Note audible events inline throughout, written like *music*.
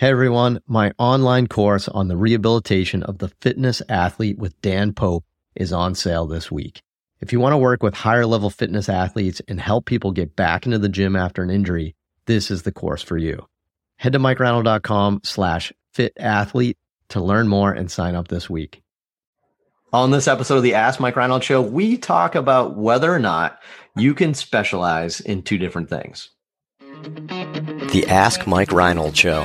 Hey everyone, my online course on the rehabilitation of the fitness athlete with Dan Pope is on sale this week. If you want to work with higher level fitness athletes and help people get back into the gym after an injury, this is the course for you. Head to mikereinold.com slash fit athlete to learn more and sign up this week. On this episode of the Ask Mike Reinold Show, we talk about whether or not you can specialize in two different things. The Ask Mike Reinold Show.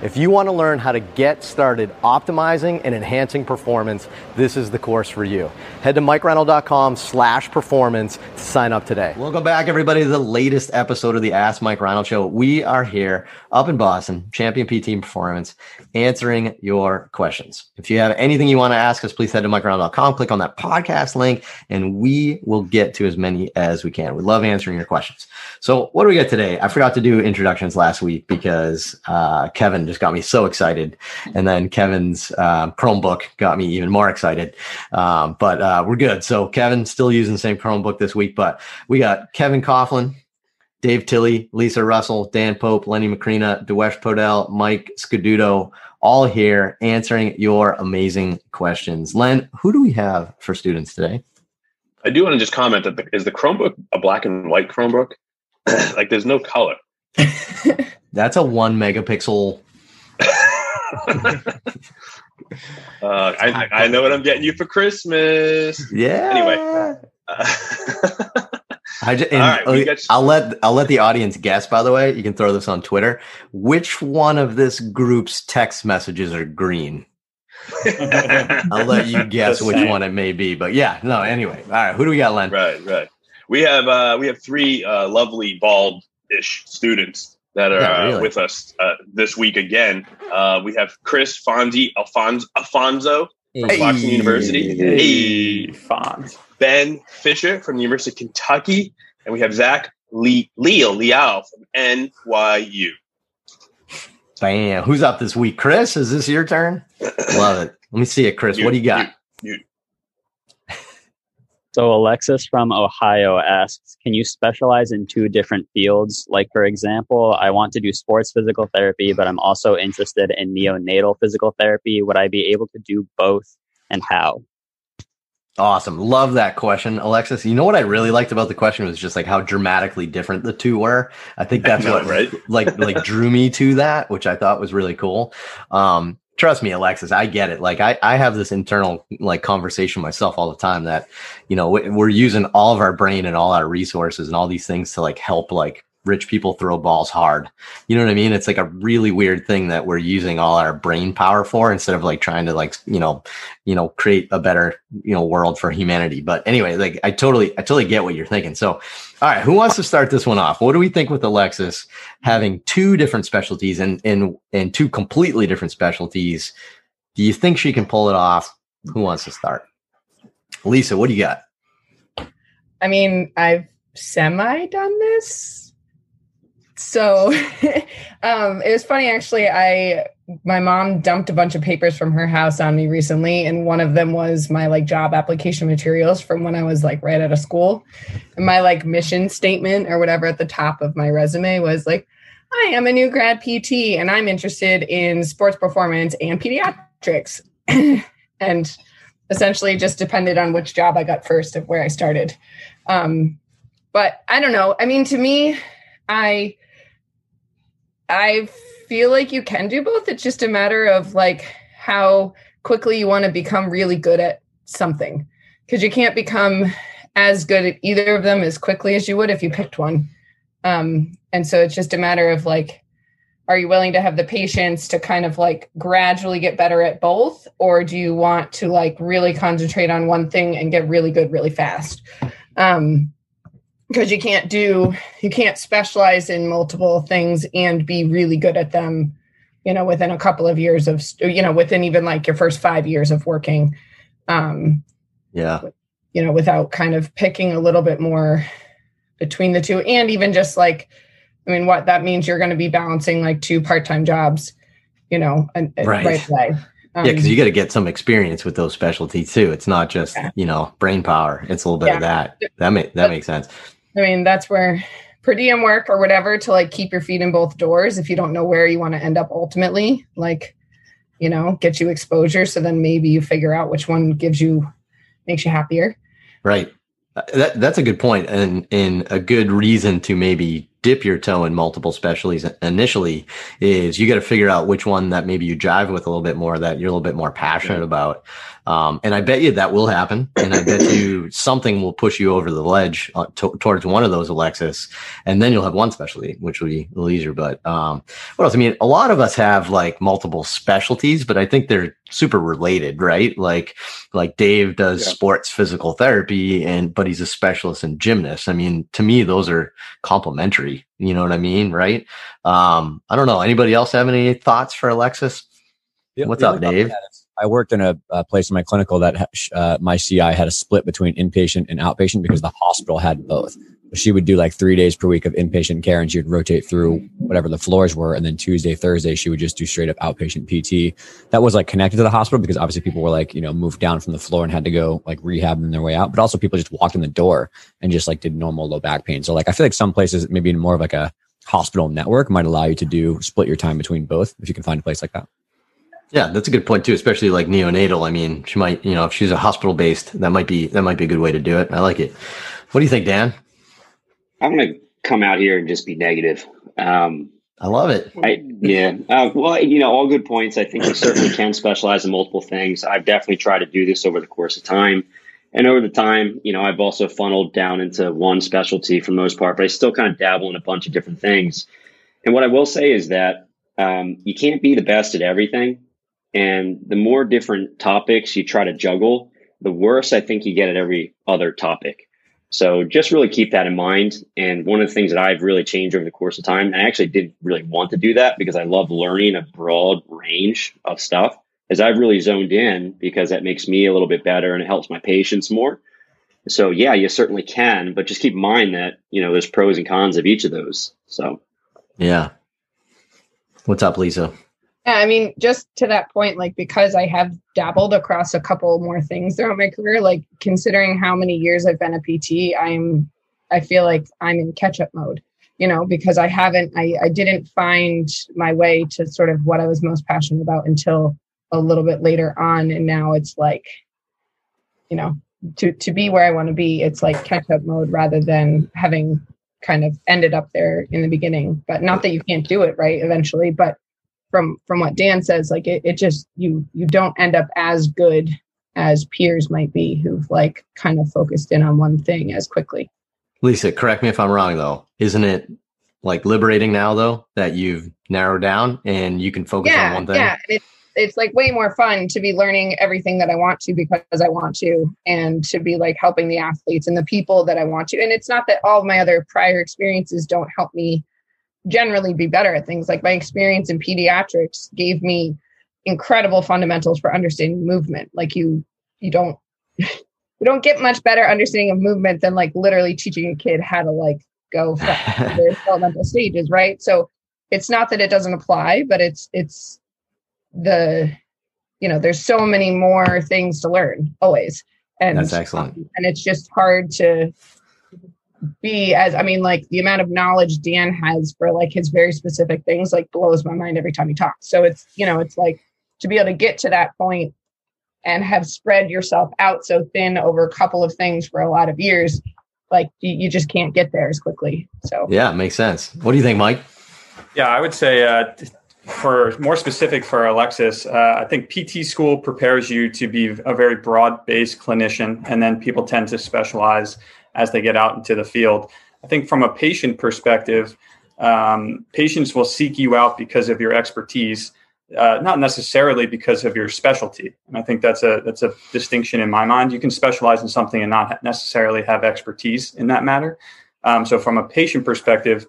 If you want to learn how to get started optimizing and enhancing performance, this is the course for you. Head to mikereinold.com slash performance to sign up today. Welcome back, everybody, to the latest episode of the Ask Mike Reinold Show. We are here up in Boston, Champion PT Performance, answering your questions. If you have anything you want to ask us, please head to mikereinold.com, click on that podcast link, and we will get to as many as we can. We love answering your questions. So what do we get today? I forgot to do introductions last week because uh, Kevin just got me so excited. And then Kevin's uh, Chromebook got me even more excited. Um, but uh, we're good. So Kevin's still using the same Chromebook this week, but we got Kevin Coughlin, Dave Tilley, Lisa Russell, Dan Pope, Lenny Macrina, Diwesh Poudel, Mike Scaduto, all here answering your amazing questions. Len, who do we have for students today? I do want to just comment that the, is the Chromebook a black and white Chromebook? *clears throat* like there's no color. *laughs* *laughs* That's a one megapixel uh, I, I know what I'm getting you for Christmas. Yeah. Anyway. Uh, I just, *laughs* right, I'll let I'll let the audience guess. By the way, you can throw this on Twitter. Which one of this group's text messages are green? *laughs* I'll let you guess which one it may be. But yeah, no. Anyway, all right. Who do we got, Len? Right, right. We have uh, we have three uh, lovely bald-ish students that are yeah, really. uh, with us uh, this week again. Uh, we have Chris Fonzie Alfonso, Alfonso from hey. Clarkson University. Hey. Fonz. Ben Fisher from the University of Kentucky. And we have Zach Lee, Leo Liao from NYU. Bam. Who's up this week? Chris, is this your turn? *clears throat* Love it. Let me see it, Chris. You, what do you got? You, you, so Alexis from Ohio asks, can you specialize in two different fields? Like for example, I want to do sports physical therapy, but I'm also interested in neonatal physical therapy. Would I be able to do both and how? Awesome. Love that question, Alexis. You know what I really liked about the question was just like how dramatically different the two were. I think *laughs* that's know, what right? like like drew me to that, which I thought was really cool. Um, trust me, Alexis, I get it. Like I, I have this internal like conversation myself all the time that, you know, we're using all of our brain and all our resources and all these things to like help like rich people throw balls hard. You know what I mean? It's like a really weird thing that we're using all our brain power for instead of like trying to like, you know, you know, create a better, you know, world for humanity. But anyway, like I totally, I totally get what you're thinking. So, all right, who wants to start this one off? What do we think with Alexis having two different specialties and and and two completely different specialties? Do you think she can pull it off? Who wants to start? Lisa, what do you got? I mean, I've semi done this so *laughs* um, it was funny actually i my mom dumped a bunch of papers from her house on me recently and one of them was my like job application materials from when i was like right out of school. And my like mission statement or whatever at the top of my resume was like i am a new grad pt and i'm interested in sports performance and pediatrics. *clears throat* And essentially just depended on which job i got first of where i started. Um, but i don't know. I mean to me i I feel like you can do both. It's just a matter of like how quickly you want to become really good at something. Because you can't become as good at either of them as quickly as you would if you picked one. Um, and so it's just a matter of like, are you willing to have the patience to kind of like gradually get better at both? Or do you want to like really concentrate on one thing and get really good really fast? Um, because you can't do you can't specialize in multiple things and be really good at them you know within a couple of years of you know within even like your first five years of working um yeah you know, without kind of picking a little bit more between the two. And even just like, I mean, what that means you're going to be balancing like two part time jobs, you know, and, right. right away. Um, yeah, because you got to get some experience with those specialties too. It's not just yeah. you know brain power. It's a little bit yeah. of that. That make that but, makes sense. I mean, that's where per diem work or whatever to like keep your feet in both doors. If you don't know where you want to end up ultimately, like you know, get you exposure. So then maybe you figure out which one gives you makes you happier. Right. Uh, that, that's a good point and, and a good reason to maybe dip your toe in multiple specialties initially is you got to figure out which one that maybe you jive with a little bit more that you're a little bit more passionate about um, and I bet you that will happen. And I bet you something will push you over the ledge uh, to, towards one of those, Alexis. And then you'll have one specialty, which will be a little easier. But um, what else? I mean, a lot of us have like multiple specialties, but I think they're super related, right? Like, like Dave does yeah. sports physical therapy and, but he's a specialist in gymnast. I mean, to me, those are complementary. You know what I mean? Right. Um, I don't know. Anybody else have any thoughts for Alexis? What's up, Dave? I worked in a, a place in my clinical that uh, my CI had a split between inpatient and outpatient because the hospital had both. She would do like three days per week of inpatient care and she would rotate through whatever the floors were. And then Tuesday, Thursday, she would just do straight up outpatient PT. That was like connected to the hospital because obviously people were like, you know, moved down from the floor and had to go like rehab in their way out. But also people just walked in the door and just like did normal low back pain. So like I feel like some places, maybe in more of like a hospital network might allow you to do split your time between both if you can find a place like that. Yeah, that's a good point too, especially like neonatal. I mean, she might, you know, if she's a hospital based, that might be that might be a good way to do it. I like it. What do you think, Dan? I'm going to come out here and just be negative. Um, I love it. I, yeah. Uh, well, you know, all good points. I think you certainly can specialize in multiple things. I've definitely tried to do this over the course of time. And over the time, you know, I've also funneled down into one specialty for the most part, but I still kind of dabble in a bunch of different things. And what I will say is that um, you can't be the best at everything. And the more different topics you try to juggle, the worse I think you get at every other topic. So just really keep that in mind. And one of the things that I've really changed over the course of time, I actually didn't really want to do that because I love learning a broad range of stuff, is I've really zoned in because that makes me a little bit better and it helps my patients more. So yeah, you certainly can, but just keep in mind that, you know, there's pros and cons of each of those. So yeah. What's up, Lisa? Yeah, I mean, just to that point, like because I have dabbled across a couple more things throughout my career, like considering how many years I've been a PT, I'm I feel like I'm in catch up mode, you know, because I haven't I, I didn't find my way to sort of what I was most passionate about until a little bit later on. And now it's like, you know, to to be where I want to be, it's like catch up mode rather than having kind of ended up there in the beginning. But not that you can't do it, right? Eventually, but from from what Dan says, like it, it just you you don't end up as good as peers might be who've like kind of focused in on one thing as quickly. Lisa, correct me if I'm wrong though. Isn't it like liberating now though that you've narrowed down and you can focus yeah, on one thing? Yeah, it's it's like way more fun to be learning everything that I want to because I want to and to be like helping the athletes and the people that I want to. And it's not that all of my other prior experiences don't help me generally be better at things. Like my experience in pediatrics gave me incredible fundamentals for understanding movement. Like you, you don't, *laughs* you don't get much better understanding of movement than like literally teaching a kid how to like go *laughs* from their developmental stages, right? So it's not that it doesn't apply, but it's it's the you know there's so many more things to learn always and that's excellent and it's just hard to be as I mean, like the amount of knowledge Dan has for like his very specific things like blows my mind every time he talks. So it's you know, it's like to be able to get to that point and have spread yourself out so thin over a couple of things for a lot of years, like you, you just can't get there as quickly. So yeah, makes sense. What do you think, Mike? Yeah, I would say uh, for more specific for Alexis, uh, I think PT school prepares you to be a very broad based clinician, and then people tend to specialize as they get out into the field. I think from a patient perspective, um, patients will seek you out because of your expertise, uh, not necessarily because of your specialty. And I think that's a that's a distinction in my mind. You can specialize in something and not necessarily have expertise in that matter. Um, so from a patient perspective,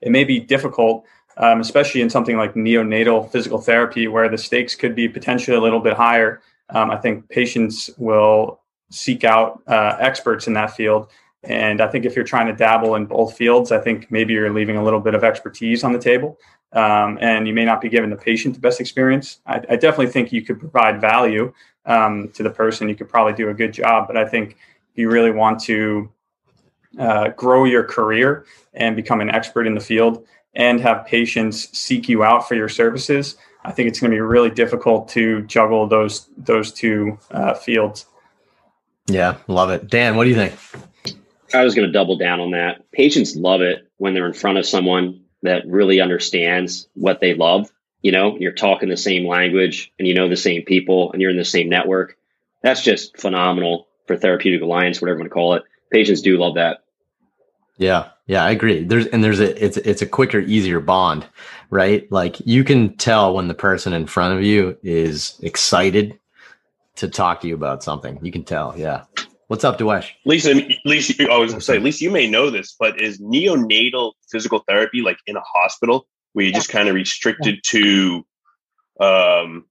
it may be difficult, um, especially in something like neonatal physical therapy, where the stakes could be potentially a little bit higher. Um, I think patients will seek out uh, experts in that field. And I think if you're trying to dabble in both fields, I think maybe you're leaving a little bit of expertise on the table. Um, and you may not be giving the patient the best experience. I, I definitely think you could provide value um, to the person. You could probably do a good job, but I think if you really want to uh, grow your career and become an expert in the field and have patients seek you out for your services, I think it's going to be really difficult to juggle those those two uh, fields. Yeah, love it. Dan, what do you think? I was going to double down on that. Patients love it when they're in front of someone that really understands what they love. You know, you're talking the same language and you know the same people and you're in the same network. That's just phenomenal for therapeutic alliance, whatever you want to call it. Patients do love that. Yeah, yeah, I agree. There's and there's a it's it's a quicker, easier bond, right? Like you can tell when the person in front of you is excited to talk to you about something. You can tell. Yeah. What's up, Diwesh? Lisa, Lisa, I was going to say, Lisa, you may know this, but is neonatal physical therapy like in a hospital where you're yeah. just kind of restricted yeah. to um,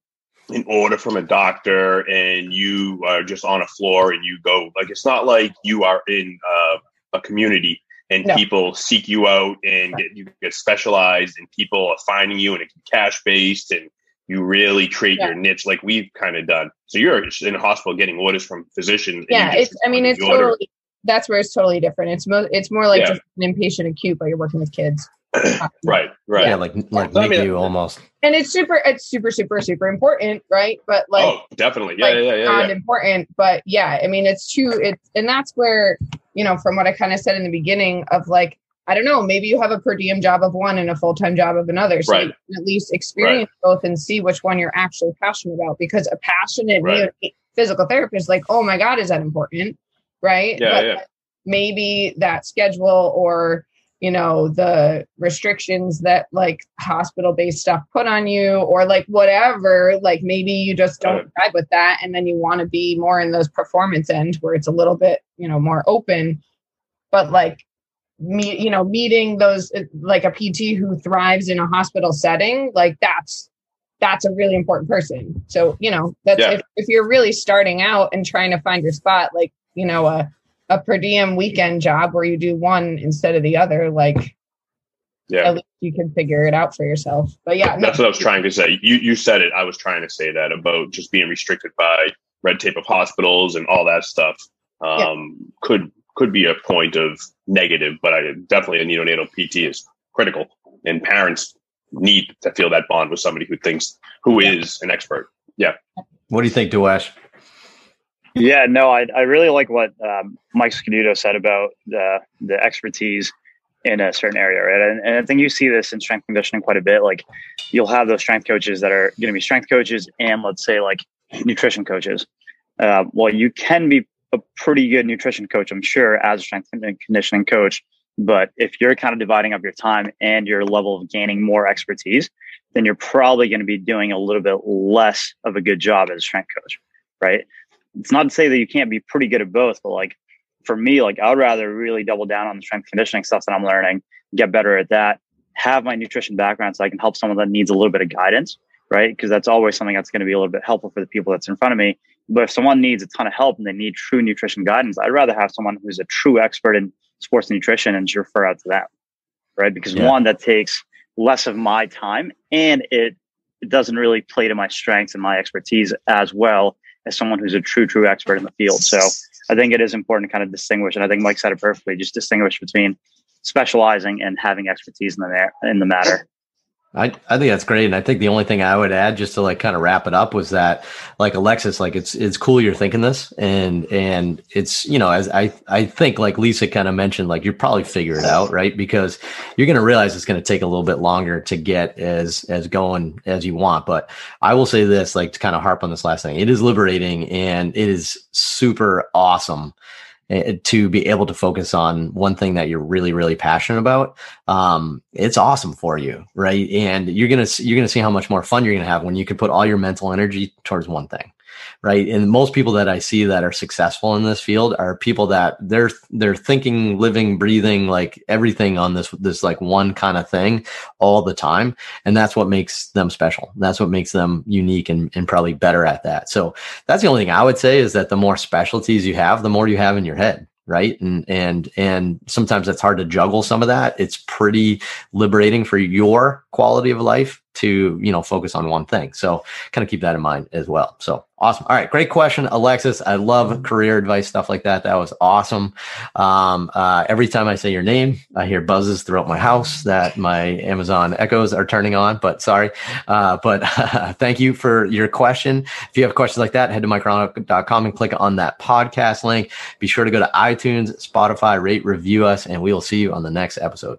an order from a doctor and you are just on a floor and you go like it's not like you are in uh, a community and no. people seek you out and get, you get specialized and people are finding you and it it's cash based and you really create yeah. your niche like we've kind of done. So you're in a hospital getting orders from physicians. Yeah, it's. I mean, it's totally. That's where it's totally different. It's mo- It's more like yeah. just an inpatient acute, but you're working with kids. *clears throat* right. Right. Yeah, like like NICU I mean, almost. And it's super. It's super, super, super important, right? But like, oh, definitely, yeah, like, yeah, yeah, yeah. important, but yeah, I mean, it's true. It's and that's where you know, from what I kind of said in the beginning of like I don't know, maybe you have a per diem job of one and a full time job of another. So right. you can at least experience right. both and see which one you're actually passionate about. Because a passionate right. physical therapist, like, oh my God, is that important? Right. Yeah, but yeah. maybe that schedule or, you know, the restrictions that like hospital based stuff put on you or like whatever, like maybe you just don't vibe with that. And then you want to be more in those performance end where it's a little bit, you know, more open. But like meet you know meeting those like a pt who thrives in a hospital setting like that's that's a really important person so you know that's yeah. if, if you're really starting out and trying to find your spot like you know a a per diem weekend job where you do one instead of the other like yeah at least you can figure it out for yourself but yeah that's no. what i was trying to say you you said it i was trying to say that about just being restricted by red tape of hospitals and all that stuff um, yeah. could could be a point of negative, but I definitely a neonatal PT is critical, and parents need to feel that bond with somebody who thinks who yeah. is an expert. Yeah. What do you think, Diwesh? Yeah, no, I, I really like what um, Mike Scaduto said about the the expertise in a certain area, right? And, and I think you see this in strength conditioning quite a bit. Like you'll have those strength coaches that are going to be strength coaches and let's say like nutrition coaches. Uh, well, you can be a pretty good nutrition coach, I'm sure, as a strength and conditioning coach. But if you're kind of dividing up your time and your level of gaining more expertise, then you're probably going to be doing a little bit less of a good job as a strength coach, right? It's not to say that you can't be pretty good at both, but like for me, like I would rather really double down on the strength conditioning stuff that I'm learning, get better at that, have my nutrition background so I can help someone that needs a little bit of guidance, right? Because that's always something that's going to be a little bit helpful for the people that's in front of me but if someone needs a ton of help and they need true nutrition guidance, I'd rather have someone who's a true expert in sports nutrition and just refer out to them, right? Because yeah. one, that takes less of my time and it, it doesn't really play to my strengths and my expertise as well as someone who's a true, true expert in the field. So I think it is important to kind of distinguish. And I think Mike said it perfectly, just distinguish between specializing and having expertise in the, in the matter. I, I think that's great. And I think the only thing I would add just to like kind of wrap it up was that like Alexis, like it's, it's cool you're thinking this and, and it's, you know, as I, I think like Lisa kind of mentioned, like you probably figure it out, right? Because you're going to realize it's going to take a little bit longer to get as, as going as you want. But I will say this, like to kind of harp on this last thing, it is liberating and it is super awesome to be able to focus on one thing that you're really really passionate about um, it's awesome for you right? And you're gonna you're gonna see how much more fun you're gonna have when you can put all your mental energy towards one thing right? And most people that I see that are successful in this field are people that they're they're thinking, living, breathing like everything on this this like one kind of thing all the time, and that's what makes them special. That's what makes them unique and, and probably better at that. So that's the only thing I would say is that the more specialties you have, the more you have in your head right and and and sometimes it's hard to juggle some of that it's pretty liberating for your quality of life to you know focus on one thing. So kind of keep that in mind as well. So awesome. All right great question alexis. I love career advice stuff like that. That was awesome. Um, uh, every time i say your name i hear buzzes throughout my house that my amazon echoes are turning on but sorry. Uh, but *laughs* thank you for your question. If you have questions like that head to mikereinold.com and click on that podcast link. Be sure to go to itunes spotify rate review us and we will see you on the next episode